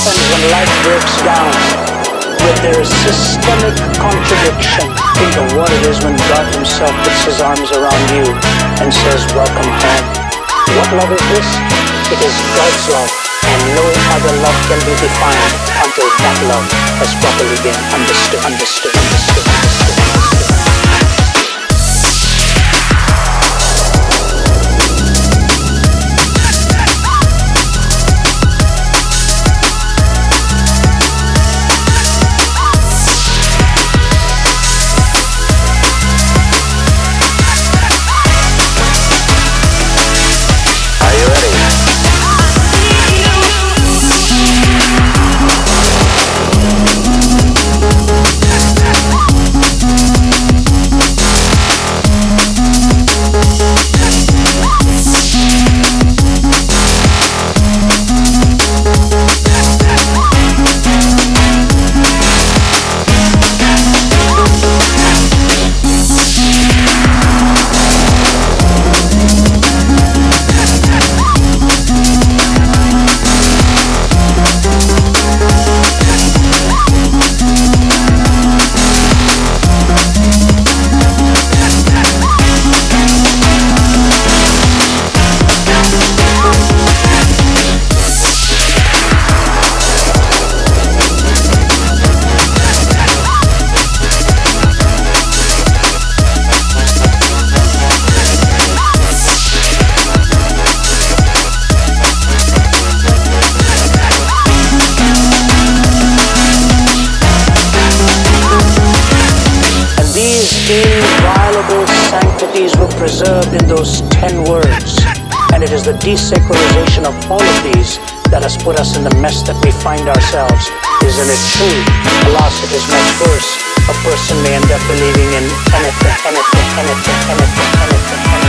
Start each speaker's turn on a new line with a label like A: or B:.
A: life breaks down with their systemic contradiction. Think of what it is when God Himself puts His arms around you and says, Welcome home. What love is this? It is God's love, and no other love can be defined until that love has properly been understood, understood. understood. Inviolable sanctities were preserved in those ten words. And it is the desacralization of all of these that has put us in the mess that we find ourselves. Isn't it true? Alas, it is much worse. A person may end up believing in anything, anything, anything, anything, anything, anything,